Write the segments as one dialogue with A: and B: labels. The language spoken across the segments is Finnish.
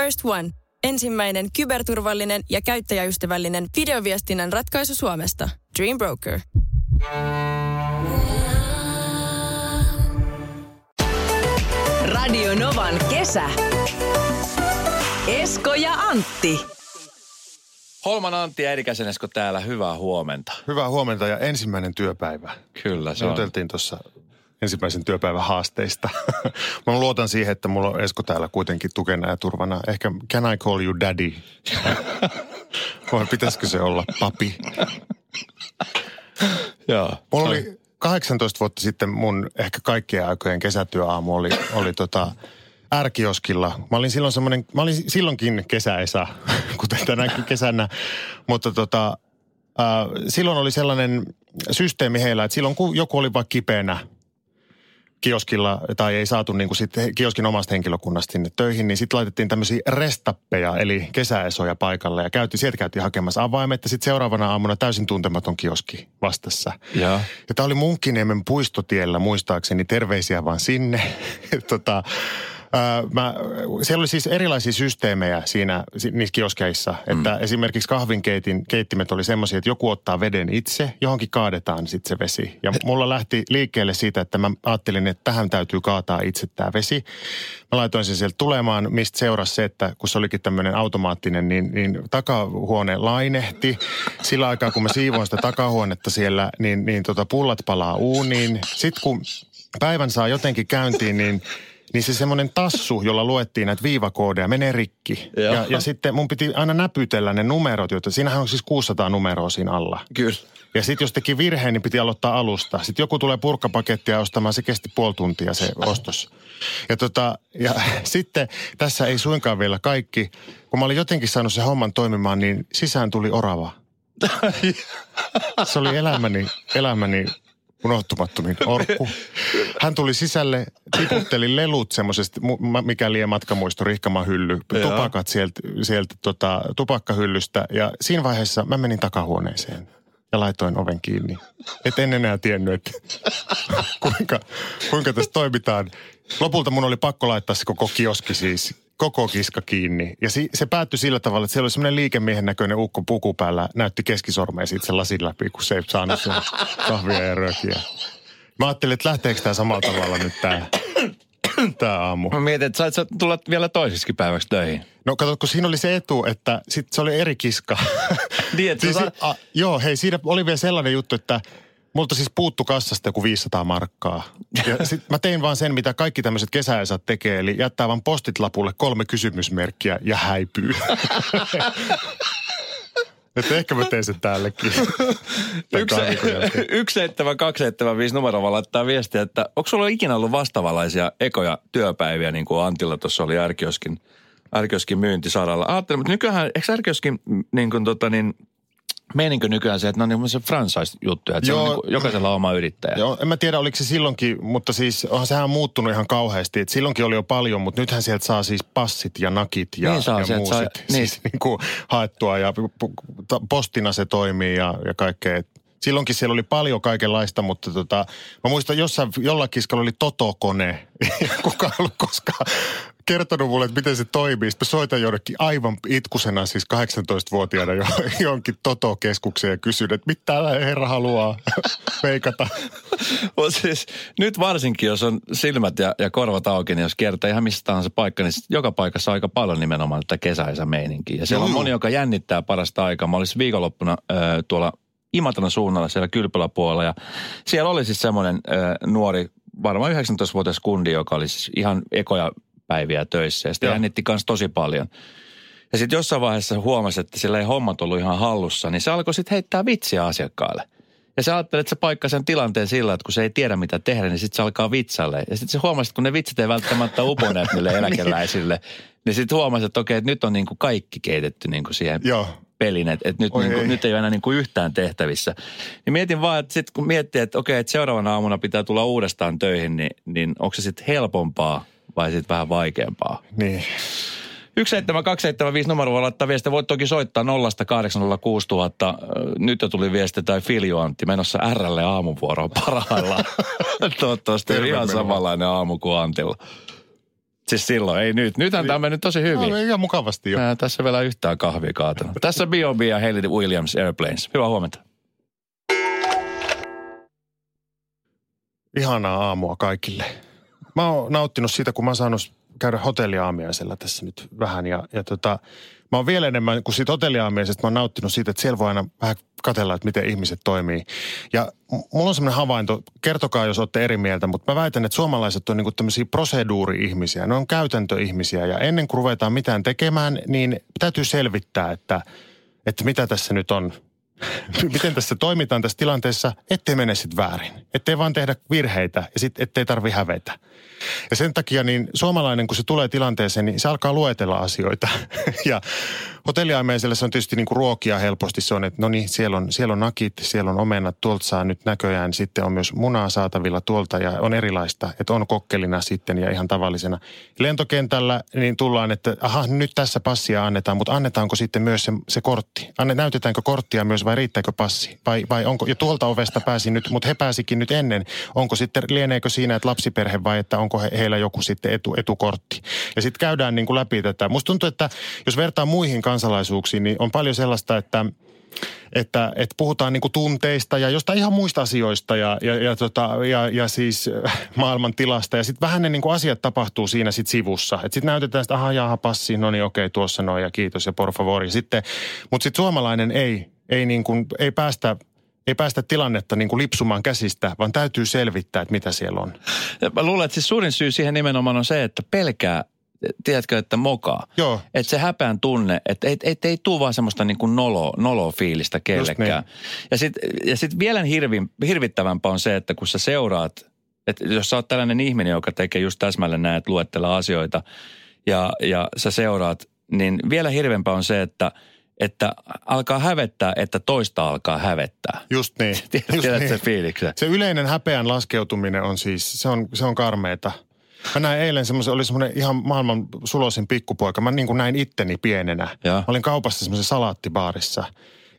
A: First One. Ensimmäinen kyberturvallinen ja käyttäjäystävällinen videoviestinnän ratkaisu Suomesta. Dream Broker.
B: Radio Novan kesä. Esko ja Antti.
C: Holman Antti ja Erikäsen Esko täällä, hyvää huomenta.
D: Hyvää huomenta ja ensimmäinen työpäivä.
C: Kyllä, se
D: Me
C: on.
D: tuossa ensimmäisen työpäivän haasteista. Mä luotan siihen, että mulla on Esko täällä kuitenkin tukena ja turvana. Ehkä can I call you daddy? Vai pitäisikö se olla papi?
C: Joo.
D: Mulla oli 18 vuotta sitten mun ehkä kaikkien aikojen kesätyöaamu oli, oli tota ärkioskilla. Mä olin silloin semmoinen, mä olin silloinkin kesäesa, kuten tänäkin kesänä, mutta tota, äh, silloin oli sellainen systeemi heillä, että silloin kun joku oli vaikka kipeänä kioskilla tai ei saatu niin kuin sit kioskin omasta henkilökunnasta sinne töihin, niin sitten laitettiin tämmöisiä restappeja, eli kesäesoja paikalle ja käytiin, sieltä käytiin hakemassa avaimet ja sitten seuraavana aamuna täysin tuntematon kioski vastassa.
C: Joo.
D: Ja tämä oli Munkkiniemen puistotiellä muistaakseni, terveisiä vaan sinne. tota, ää, mä, siellä oli siis erilaisia systeemejä siinä si- niissä kioskeissa, että mm. esimerkiksi kahvinkeitin keittimet oli semmoisia, että joku ottaa veden itse, johonkin kaadetaan sitten se vesi. Ja mulla lähti liikkeelle siitä, että mä ajattelin, että tähän täytyy kaataa itse tämä vesi. Mä laitoin sen sieltä tulemaan, mistä seurasi se, että kun se olikin tämmöinen automaattinen, niin, niin takahuone lainehti. Sillä aikaa, kun mä siivoin sitä takahuonetta siellä, niin, niin tota pullat palaa uuniin. Sitten kun päivän saa jotenkin käyntiin, niin niin se semmoinen tassu, jolla luettiin näitä viivakoodeja, menee rikki.
C: Joo.
D: Ja, ja sitten mun piti aina näpytellä ne numerot, joita siinähän on siis 600 numeroa siinä alla.
C: Kyllä.
D: Ja sitten jos teki virheen, niin piti aloittaa alusta. Sitten joku tulee purkkapakettia ostamaan, se kesti puoli tuntia se ostos. Ja, tota, ja sitten tässä ei suinkaan vielä kaikki. Kun mä olin jotenkin saanut se homman toimimaan, niin sisään tuli orava. Se oli elämäni, elämäni unohtumattomin orkku. Hän tuli sisälle, tiputteli lelut semmoisesta, mikä liian matkamuisto, rihkama hylly,
C: Joo.
D: tupakat sieltä, sieltä tota, tupakkahyllystä. Ja siinä vaiheessa mä menin takahuoneeseen ja laitoin oven kiinni. Et en enää tiennyt, että kuinka, kuinka tässä toimitaan. Lopulta mun oli pakko laittaa se koko kioski siis, koko kiska kiinni. Ja si, se päättyi sillä tavalla, että siellä oli semmoinen liikemiehen näköinen ukko puku päällä, näytti keskisormea siitä sen lasin läpi, kun se ei saanut kahvia ja röökiä. Mä ajattelin, että lähteekö tämä samalla tavalla nyt tämä tää aamu.
C: Mä mietin, että sait sä tulla vielä toisessakin päiväksi töihin.
D: No kato, kun siinä oli se etu, että sit se oli eri kiska.
C: Niin, että
D: siis,
C: sä-
D: a, joo, hei, siinä oli vielä sellainen juttu, että multa siis puuttu kassasta joku 500 markkaa. Ja sit mä tein vaan sen, mitä kaikki tämmöiset kesäesat tekee, eli jättää vaan postit lapulle kolme kysymysmerkkiä ja häipyy. Että ehkä mä teen sen täällekin. Tän
C: Yksi,
D: kahvikon jälkeen.
C: 17275 numero vaan laittaa viestiä, että onko sulla ikinä ollut vastaavanlaisia ekoja työpäiviä, niin kuin Antilla tuossa oli Ärkioskin, Ärkioskin myyntisaralla. Ajattelin, mutta nykyään, eikö Ärkioskin niin kuin tota niin, meininkö nykyään se, että ne on niin se franchise-juttuja, että se on
D: Joo.
C: niin jokaisella on oma yrittäjä.
D: Joo, en mä tiedä oliko se silloinkin, mutta siis onhan sehän muuttunut ihan kauheasti. Et silloinkin oli jo paljon, mutta nythän sieltä saa siis passit ja nakit ja,
C: Niin saa,
D: ja muusit
C: saa- niin.
D: siis niin kuin haettua ja postina se toimii ja, ja kaikkea. Et Silloinkin siellä oli paljon kaikenlaista, mutta tota, mä muistan jossain, jollakin kiskalla oli totokone. Ja kukaan ei ollut koskaan kertonut mulle, että miten se toimii. Sitten soitan jonnekin aivan itkusena, siis 18-vuotiaana jo, jonkin Toto-keskukseen ja kysyn, että mitä herra haluaa veikata.
C: Mut siis, nyt varsinkin, jos on silmät ja, ja korvat auki, niin jos kiertää ihan missä tahansa paikka, niin joka paikassa on aika paljon nimenomaan tätä kesäisä meininkiä. Ja siellä on moni, joka jännittää parasta aikaa. Mä olisin viikonloppuna äh, tuolla Imatran suunnalla siellä kylpyläpuolella ja siellä oli siis semmoinen äh, nuori, varmaan 19-vuotias kundi, joka oli siis ihan ekoja päiviä töissä ja sitä
D: Joo.
C: jännitti kanssa tosi paljon. Ja sitten jossain vaiheessa huomasi, että sillä ei hommat ollut ihan hallussa, niin se alkoi sitten heittää vitsiä asiakkaalle. Ja sä ajattelet, että se paikka sen tilanteen sillä, että kun se ei tiedä mitä tehdä, niin sitten se alkaa vitsalle. Ja sitten se huomasi, että kun ne vitsit ei välttämättä uponeet niille eläkeläisille, niin sitten huomasi, että okei, että nyt on niin kuin kaikki keitetty niin kuin siihen
D: Joo.
C: Pelin, että, että nyt,
D: Oi
C: niin kuin,
D: ei.
C: nyt ei ole enää niin kuin yhtään tehtävissä. Niin mietin vaan, että sitten kun miettii, että okei, että seuraavana aamuna pitää tulla uudestaan töihin, niin, niin onko se sitten helpompaa vai sitten vähän vaikeampaa?
D: Niin.
C: 17275 numero voi laittaa viestiä. Voit toki soittaa 0 806 000. Nyt jo tuli viesti tai Filju Antti menossa RL aamuvuoroon parhaillaan. Toivottavasti ihan samanlainen aamu kuin Antilla. Siis silloin, ei nyt. Nythän tämä on mennyt tosi hyvin.
D: No, ihan mukavasti jo.
C: Ää, tässä vielä yhtään kahvia kaatanut. Tässä B.O.B. ja Haley Williams Airplanes. Hyvää huomenta.
D: Ihanaa aamua kaikille. Mä oon nauttinut siitä, kun mä oon saanut käydä hotelliaamiaisella tässä nyt vähän. Ja, ja tota, mä oon vielä enemmän kuin siitä hotelliaamiaisesta, mä oon nauttinut siitä, että siellä voi aina vähän katella, että miten ihmiset toimii. Ja mulla on semmoinen havainto, kertokaa jos olette eri mieltä, mutta mä väitän, että suomalaiset on niinku tämmöisiä proseduuri-ihmisiä. Ne on käytäntöihmisiä ja ennen kuin ruvetaan mitään tekemään, niin täytyy selvittää, että, että mitä tässä nyt on miten tässä toimitaan tässä tilanteessa, ettei mene sitten väärin. Ettei vaan tehdä virheitä ja sitten ettei tarvi hävetä. Ja sen takia niin suomalainen, kun se tulee tilanteeseen, niin se alkaa luetella asioita. ja hotelliaimeiselle se on tietysti niin kuin ruokia helposti. Se on, että no niin, siellä on, siellä on nakit, siellä on omenat, tuolta saa nyt näköjään. Sitten on myös munaa saatavilla tuolta ja on erilaista, että on kokkelina sitten ja ihan tavallisena. Lentokentällä niin tullaan, että aha, nyt tässä passia annetaan, mutta annetaanko sitten myös se, se kortti? Anne, näytetäänkö korttia myös vai riittääkö passi? Vai, vai onko, ja tuolta ovesta pääsi nyt, mutta he pääsikin nyt ennen. Onko sitten, lieneekö siinä, että lapsiperhe vai että onko he, heillä joku sitten etu, etukortti? Ja sitten käydään niin kuin läpi tätä. Musta tuntuu, että jos vertaa muihin kansalaisuuksiin, niin on paljon sellaista, että että, että puhutaan niin tunteista ja jostain ihan muista asioista ja, ja, ja, tota, ja, ja siis äh, maailman tilasta. Ja sitten vähän ne niin asiat tapahtuu siinä sit sivussa. Että sitten näytetään, että aha, jaha, passi, no niin okei, tuossa noin ja kiitos ja por favor. Ja sitten, mutta sitten suomalainen ei, ei, niin kuin, ei päästä ei päästä tilannetta niin kuin lipsumaan käsistä, vaan täytyy selvittää, että mitä siellä on.
C: Mä luulen, että siis suurin syy siihen nimenomaan on se, että pelkää, tiedätkö, että mokaa.
D: Joo.
C: Että se häpeän tunne, että ei, ei, ei tuu vaan semmoista niin kuin nolo, nolo fiilistä kellekään. Ja sitten ja sit vielä hirvi, hirvittävämpää on se, että kun sä seuraat, että jos sä oot tällainen ihminen, joka tekee just täsmälleen näin, että luettelee asioita ja, ja sä seuraat, niin vielä hirveämpää on se, että että alkaa hävettää, että toista alkaa hävettää.
D: Just niin.
C: Tiedät,
D: Just
C: tiedät
D: niin.
C: se fiiliksen?
D: Se yleinen häpeän laskeutuminen on siis, se on, se on karmeeta. Mä näin eilen semmoisen, oli semmoinen ihan maailman sulosin pikkupoika. Mä niin kuin näin itteni pienenä.
C: Joo.
D: Mä olin kaupassa semmoisen salaattibaarissa.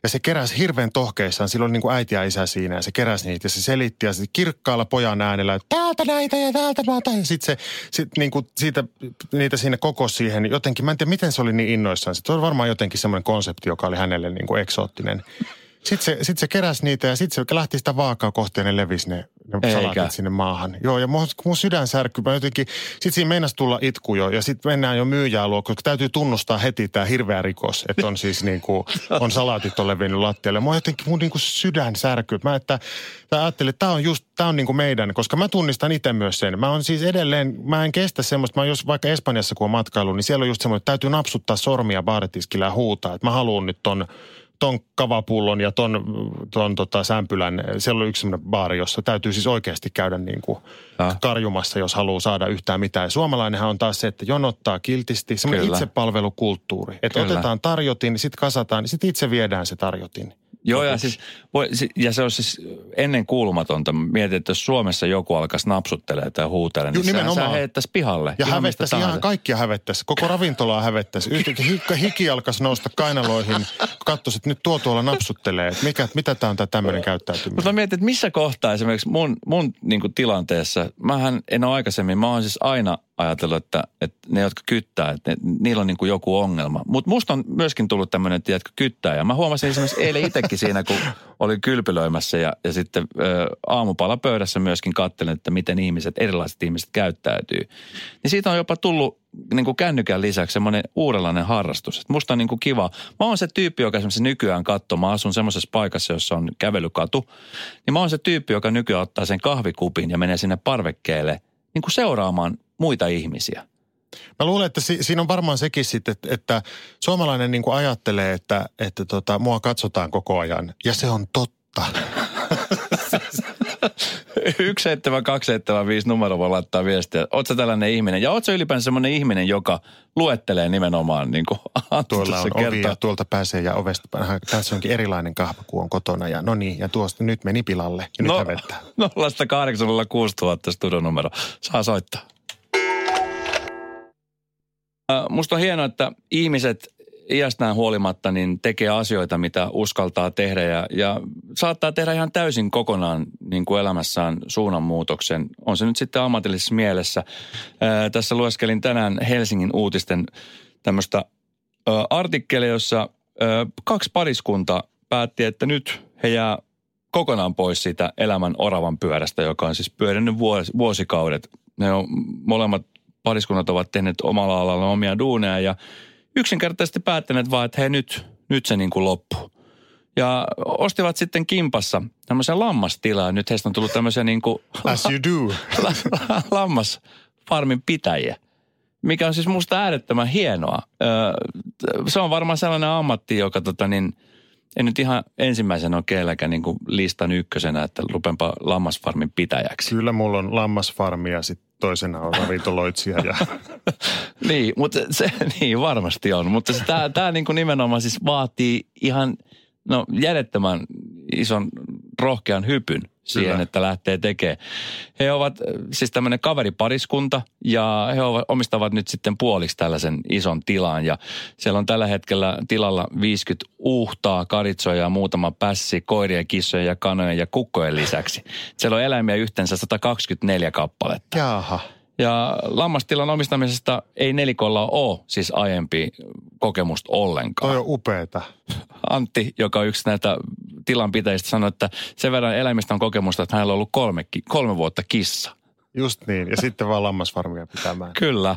D: Ja se keräsi hirveän tohkeissaan. Sillä oli niin kuin äiti ja isä siinä ja se keräsi niitä. Ja se selitti ja se kirkkaalla pojan äänellä, että täältä näitä ja täältä mä otan. Ja sitten se sit niin kuin siitä, niitä siinä koko siihen. Jotenkin, mä en tiedä miten se oli niin innoissaan. Se oli varmaan jotenkin semmoinen konsepti, joka oli hänelle niin kuin eksoottinen. Sitten se, sit se keräsi niitä ja sitten se lähti sitä vaakaa kohti ja ne levisi ne, ne
C: Eikä.
D: salaatit sinne maahan. Joo, ja mun, mun sydän särkyi. Mä jotenkin, sit siinä meinasi tulla itku jo ja sitten mennään jo myyjää luo, koska täytyy tunnustaa heti tämä hirveä rikos, että on siis niin kuin, on salaatit on levinnyt lattialle. Mua jotenkin mun niin kuin sydän särkyy. Mä, että, mä ajattelin, että tämä on just, tämä on niin kuin meidän, koska mä tunnistan itse myös sen. Mä on siis edelleen, mä en kestä semmoista, mä jos vaikka Espanjassa kun on matkailu, niin siellä on just semmoinen, että täytyy napsuttaa sormia baaritiskillä ja huutaa, että mä haluan nyt ton ton kavapullon ja ton, ton tota sämpylän. Siellä on yksi semmoinen baari, jossa täytyy siis oikeasti käydä niin kuin
C: Ah.
D: karjumassa, jos haluaa saada yhtään mitään. Ja suomalainenhan on taas se, että jonottaa kiltisti. Semmoinen
C: Kyllä.
D: itsepalvelukulttuuri. Että
C: Kyllä.
D: otetaan tarjotin, sitten kasataan, sitten itse viedään se tarjotin.
C: Joo, ja, siis, voi, ja se on siis ennen kuulumatonta. Mietin, että jos Suomessa joku alkaisi napsuttelee tai huutelee, niin sehän sä heittäisi pihalle.
D: Ja
C: ihan
D: hävettäisi ihan kaikkia hävettäisi. Koko ravintolaa hävettäisi. Yhtäkkiä hikki, hiki alkaisi nousta kainaloihin. Katsoisi, että nyt tuo tuolla napsuttelee. Että mikä, mitä tämä on tämä tämmöinen käyttäytyminen.
C: Mutta mä mietin, että missä kohtaa esimerkiksi mun, mun niin kuin tilanteessa, mähän en ole aikaisemmin, mä oon siis aina ajatellut, että, että ne, jotka kyttää, että ne, niillä on niin kuin joku ongelma. Mutta musta on myöskin tullut tämmöinen, tiedätkö, kyttäjä. Mä huomasin esimerkiksi eilen itsekin siinä, kun olin kylpylöimässä ja, ja sitten ö, aamupala pöydässä myöskin kattelin, että miten ihmiset, erilaiset ihmiset käyttäytyy. Niin siitä on jopa tullut niin kuin kännykän lisäksi semmoinen uudenlainen harrastus. Että musta on niin kuin kiva. Mä oon se tyyppi, joka esimerkiksi nykyään katsoo, mä asun semmoisessa paikassa, jossa on kävelykatu. Niin mä oon se tyyppi, joka nykyään ottaa sen kahvikupin ja menee sinne parvekkeelle niin kuin seuraamaan muita ihmisiä.
D: Mä luulen, että si- siinä on varmaan sekin sitten, että, että suomalainen niin kuin ajattelee, että, että tota, mua katsotaan koko ajan. Ja se on totta.
C: 17275 numero voi laittaa viestiä. Sä tällainen ihminen? Ja sä ylipäänsä semmoinen ihminen, joka luettelee nimenomaan niin kuin
D: Tuolla on ovi ja tuolta pääsee ja ovesta. Tässä onkin erilainen kahva kuin on kotona. Ja no niin, ja tuosta nyt meni pilalle. Ja nyt
C: No,
D: hävettää.
C: 0806000 studionumero. Saa soittaa. Musta on hienoa, että ihmiset iästään huolimatta niin tekee asioita, mitä uskaltaa tehdä ja, ja saattaa tehdä ihan täysin kokonaan niin kuin elämässään suunnanmuutoksen. On se nyt sitten ammatillisessa mielessä. Ää, tässä lueskelin tänään Helsingin uutisten tämmöistä artikkelia, jossa ää, kaksi pariskunta päätti, että nyt he jää kokonaan pois siitä elämän oravan pyörästä, joka on siis pyörinyt vuos, vuosikaudet. Ne on, molemmat pariskunnat ovat tehneet omalla alalla omia duuneja ja yksinkertaisesti päättäneet vaan, että hei nyt, nyt se niin kuin loppuu. Ja ostivat sitten kimpassa tämmöisen lammastilaa. Nyt heistä on tullut tämmöisiä niin kuin...
D: As you do.
C: lammasfarmin pitäjiä mikä on siis musta äärettömän hienoa. Se on varmaan sellainen ammatti, joka tota niin, en nyt ihan ensimmäisenä ole keelläkään niin kuin listan ykkösenä, että rupenpa lammasfarmin pitäjäksi.
D: Kyllä mulla on lammasfarmi ja sitten toisena on ravintoloitsija. Ja...
C: niin, mutta se, niin varmasti on. Mutta tämä, tämä niin kuin nimenomaan siis vaatii ihan no, järjettömän ison rohkean hypyn siihen, Kyllä. että lähtee tekemään. He ovat siis tämmöinen kaveripariskunta ja he ovat, omistavat nyt sitten puoliksi tällaisen ison tilan. Ja siellä on tällä hetkellä tilalla 50 uhtaa, karitsoja ja muutama pässi, koirien, kissojen ja kanojen ja kukkojen lisäksi. Siellä on eläimiä yhteensä 124 kappaletta.
D: Jaha.
C: Ja lammastilan omistamisesta ei nelikolla ole siis aiempi kokemusta ollenkaan.
D: Toi on upeeta.
C: Antti, joka on yksi näitä tilanpitäjistä, sanoi, että sen verran eläimistä on kokemusta, että hänellä on ollut kolme, kolme vuotta kissa.
D: Just niin, ja sitten vaan lammasfarmia pitämään.
C: Kyllä.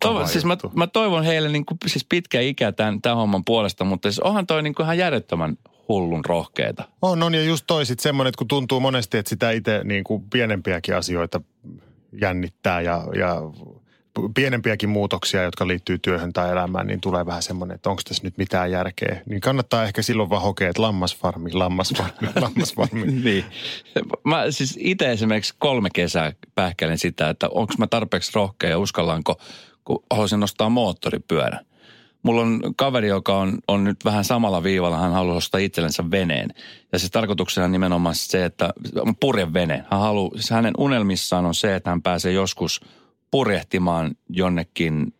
C: Toivon, siis mä, mä, toivon heille niin kuin, siis pitkä ikä tämän, tämän homman puolesta, mutta siis onhan toi niin kuin ihan järjettömän hullun rohkeita.
D: On, on ja just toi sit semmoinen, että kun tuntuu monesti, että sitä itse niin kuin pienempiäkin asioita jännittää ja, ja pienempiäkin muutoksia, jotka liittyy työhön tai elämään, niin tulee vähän semmoinen, että onko tässä nyt mitään järkeä. Niin kannattaa ehkä silloin vaan hokea, että lammasfarmi, lammasfarmi, lammasfarmi.
C: niin. Mä siis itse esimerkiksi kolme kesää pähkäilen sitä, että onko mä tarpeeksi rohkea ja uskallanko, kun haluaisin nostaa moottoripyörän. Mulla on kaveri, joka on, on nyt vähän samalla viivalla. Hän haluaa ostaa itsellensä veneen. Ja siis tarkoituksena on nimenomaan se, että purjevene. Hän haluaa, siis hänen unelmissaan on se, että hän pääsee joskus purjehtimaan jonnekin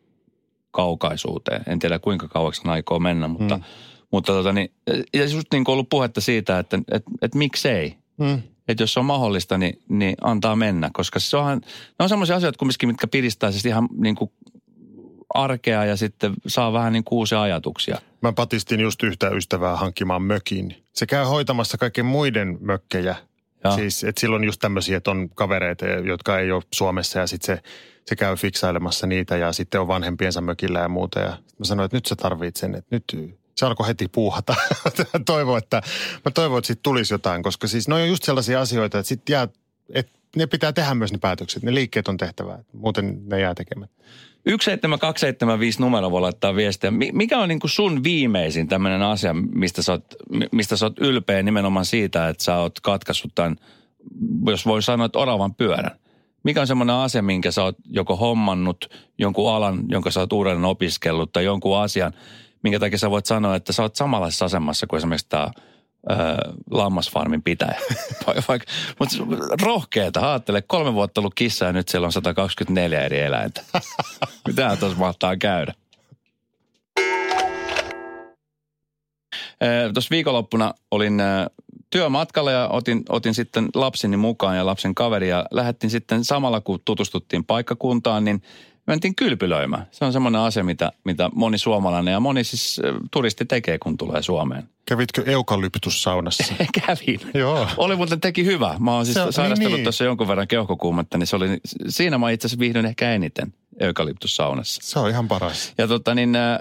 C: kaukaisuuteen. En tiedä kuinka kauaksi hän aikoo mennä, mutta, hmm. mutta tota, niin, ja just niin kuin ollut puhetta siitä, että et, et miksei. Hmm. Että jos se on mahdollista, niin, niin antaa mennä, koska se onhan, ne on semmoisia asioita kumminkin, mitkä piristää siis ihan niin kuin arkea ja sitten saa vähän niin uusia ajatuksia.
D: Mä patistin just yhtä ystävää hankkimaan mökin. Se käy hoitamassa kaikkien muiden mökkejä. Ja. Siis, että silloin just tämmöisiä, että on kavereita, jotka ei ole Suomessa ja sitten se, se käy fiksailemassa niitä ja sitten on vanhempiensa mökillä ja muuta. Ja mä sanoin, että nyt sä tarvitset sen, että nyt se alkoi heti puuhata. toivon, että, mä toivon, että siitä tulisi jotain, koska siis ne on just sellaisia asioita, että sitten jää, että ne pitää tehdä myös ne päätökset. Ne liikkeet on tehtävä, muuten ne jää tekemättä.
C: 17275 numero voi laittaa viestiä. Mikä on niin kuin sun viimeisin tämmöinen asia, mistä sä, oot, mistä sä oot ylpeä nimenomaan siitä, että sä oot katkaissut tämän, jos voi sanoa, että oravan pyörän? Mikä on semmoinen asia, minkä sä oot joko hommannut, jonkun alan, jonka sä oot uudelleen opiskellut tai jonkun asian, minkä takia sä voit sanoa, että sä oot samanlaisessa asemassa kuin esimerkiksi tämä lammasfarmin pitäjä. Mutta rohkeeta, ajattele, kolme vuotta ollut kissa ja nyt siellä on 124 eri eläintä. Mitä tuossa mahtaa käydä? Tuossa viikonloppuna olin työmatkalla ja otin, otin sitten lapseni mukaan ja lapsen kaveri ja lähdettiin sitten samalla kun tutustuttiin paikkakuntaan, niin mentiin kylpylöimään. Se on semmoinen asia, mitä, mitä moni suomalainen ja moni siis turisti tekee, kun tulee Suomeen.
D: Kävitkö eukalyptussaunassa?
C: Kävin. Joo. Oli muuten teki hyvä. Mä oon siis se, sairastellut niin, tuossa jonkun verran keuhkokuumetta, niin se oli, siinä mä itse asiassa viihdyin ehkä eniten eukalyptussaunassa.
D: Se on ihan paras.
C: Ja tota niin, äh,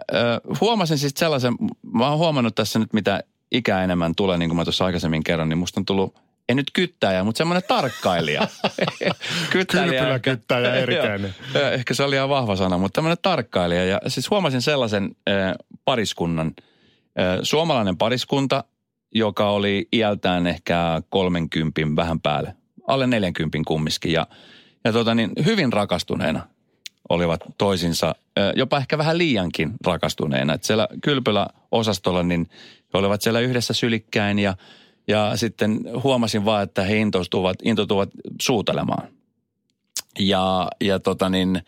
C: huomasin siis sellaisen, mä oon huomannut tässä nyt mitä ikää enemmän tulee, niin kuin mä tuossa aikaisemmin kerron, niin musta on tullut ei nyt kyttäjä, mutta semmoinen tarkkailija.
D: kyttäjä. kyttäjä, erikäinen.
C: Ehkä se oli ihan vahva sana, mutta tämmöinen tarkkailija. Ja siis huomasin sellaisen äh, pariskunnan, äh, suomalainen pariskunta, joka oli iältään ehkä 30 vähän päälle, alle 40 kumminkin. Ja, ja tota niin, hyvin rakastuneena olivat toisinsa, jopa ehkä vähän liiankin rakastuneena. Että siellä kylpylä-osastolla, niin he olivat siellä yhdessä sylikkäin ja – ja sitten huomasin vaan, että he intoutuvat, intoutuvat suutelemaan. Ja, ja tota niin,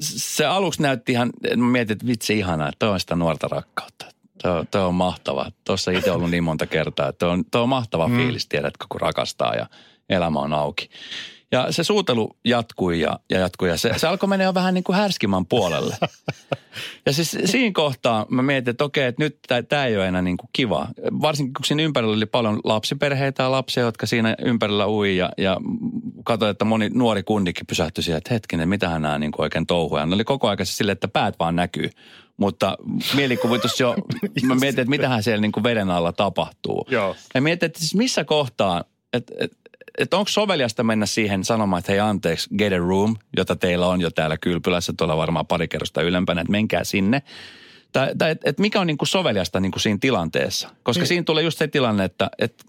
C: se aluksi näytti ihan, mä mietin, että vitsi ihanaa, että on sitä nuorta rakkautta. Tuo, tuo on mahtava. Tuossa itse ollut niin monta kertaa. Tuo on, tuo on mahtava mm. fiilis, tiedätkö, kun rakastaa ja elämä on auki. Ja se suutelu jatkui ja, ja jatkui ja se, se alkoi mennä jo vähän niin kuin härskimän puolelle. Ja siis siinä kohtaa mä mietin, että okei, että nyt tämä ei ole enää niin kuin kiva. Varsinkin kun siinä ympärillä oli paljon lapsiperheitä ja lapsia, jotka siinä ympärillä ui ja, ja katsoin, että moni nuori kundikin pysähtyi siihen, että hetkinen, mitähän nämä niin kuin oikein touhuja. Ne oli koko ajan silleen, että päät vaan näkyy. Mutta mielikuvitus jo, mä mietin, että mitähän siellä niin kuin veden alla tapahtuu.
D: Joo.
C: Ja mietin, että siis missä kohtaa, että, että että onko soveliasta mennä siihen sanomaan, että hei anteeksi, get a room, jota teillä on jo täällä kylpylässä, tuolla varmaan pari kerrosta ylempänä, että menkää sinne. Tai, tai että et mikä on niinku soveliasta niinku siinä tilanteessa. Koska niin. siinä tulee just se tilanne, että et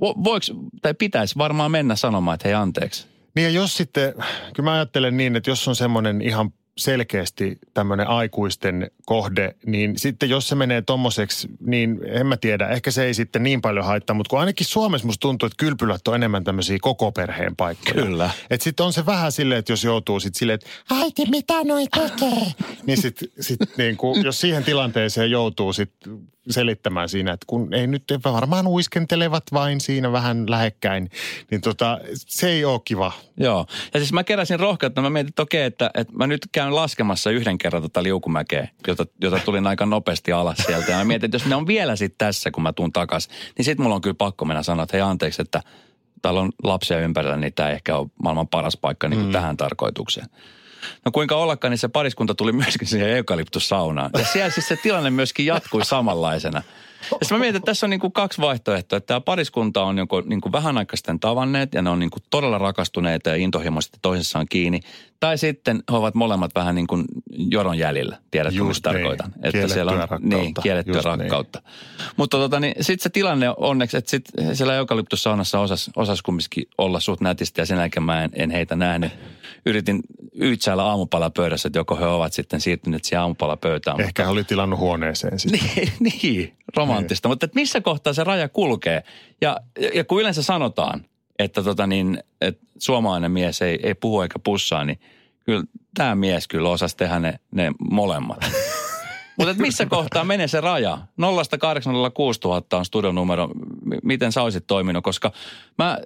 C: voiko tai pitäisi varmaan mennä sanomaan, että hei anteeksi.
D: Niin ja jos sitten, kyllä mä ajattelen niin, että jos on semmoinen ihan selkeästi tämmöinen aikuisten kohde, niin sitten jos se menee tommoseksi, niin en mä tiedä, ehkä se ei sitten niin paljon haittaa, mutta kun ainakin Suomessa musta tuntuu, että kylpylät on enemmän tämmöisiä koko perheen paikkoja.
C: Kyllä.
D: Että sitten on se vähän silleen, että jos joutuu sitten silleen, että äiti, mitä noi tekee? niin sitten sit niin kuin, jos siihen tilanteeseen joutuu sitten selittämään siinä, että kun ei nyt varmaan uiskentelevat vain siinä vähän lähekkäin, niin tota, se ei ole kiva.
C: Joo, ja siis mä keräsin rohkeutta, mä mietin, että okei, että, että mä nyt käyn laskemassa yhden kerran tota liukumäkeä, jota, jota tulin aika nopeasti alas sieltä. Ja mä mietin, että jos ne on vielä sitten tässä, kun mä tuun takas, niin sitten mulla on kyllä pakko mennä sanoa, että hei anteeksi, että täällä on lapsia ympärillä, niin tämä ehkä on maailman paras paikka niin kuin mm. tähän tarkoitukseen. No kuinka ollakaan, niin se pariskunta tuli myöskin siihen eukalyptussaunaan. Ja siellä siis se tilanne myöskin jatkui samanlaisena. Ja mä mietin, että tässä on niin kuin kaksi vaihtoehtoa. Että tämä pariskunta on joko niin kuin vähän aikaa sitten tavanneet ja ne on niin kuin todella rakastuneita ja intohimoisesti toisessaan kiinni. Tai sitten he ovat molemmat vähän niin kuin joron jäljellä. Tiedätkö, mitä niin. tarkoitan?
D: Että siellä on rakkautta.
C: niin, kiellettyä Just niin. rakkautta. Niin. Mutta tota, niin, sitten se tilanne onneksi, että sit siellä eukalyptussaunassa osas, osas kumminkin olla suht nätisti ja sen jälkeen mä en, en heitä nähnyt. Yritin yytsäillä aamupalapöydässä, että joko he ovat sitten siirtyneet siihen aamupalapöytään.
D: Ehkä mutta... oli tilannut huoneeseen sitten.
C: niin, niin, romanttista. Niin. Mutta että missä kohtaa se raja kulkee? Ja, ja kun yleensä sanotaan, että, tota niin, että suomalainen mise ei, ei puhu eikä pussaa, niin kyllä tämä mies kyllä osasi tehdä ne, ne molemmat. Mutta missä kohtaa menee se raja? 0806000 on studionumero. Miten sä olisit toiminut? Koska mä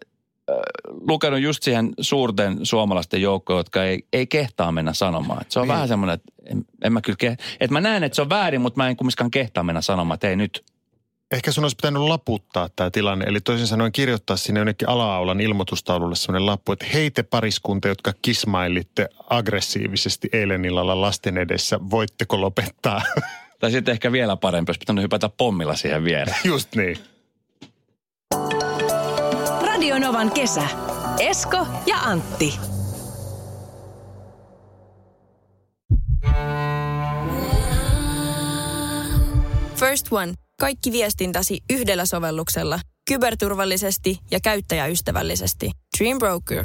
C: lukenut just siihen suurten suomalaisten joukkoon, jotka ei, ei kehtaa mennä sanomaan. Et se on niin. vähän semmoinen, että en, en mä kyllä ke- että mä näen, että se on väärin, mutta mä en kumminkaan kehtaa mennä sanomaan, että ei nyt.
D: Ehkä sun olisi pitänyt laputtaa tämä tilanne, eli toisin sanoen kirjoittaa sinne jonnekin ala-aulan ilmoitustaululle sellainen lappu, että heite pariskunta, jotka kismailitte aggressiivisesti eilen illalla lasten edessä, voitteko lopettaa?
C: Tai sitten ehkä vielä parempi, olisi pitänyt hypätä pommilla siihen viereen.
D: Just niin.
B: Radionovan kesä. Esko ja Antti.
A: First One. Kaikki viestintäsi yhdellä sovelluksella. Kyberturvallisesti ja käyttäjäystävällisesti. Dream Broker.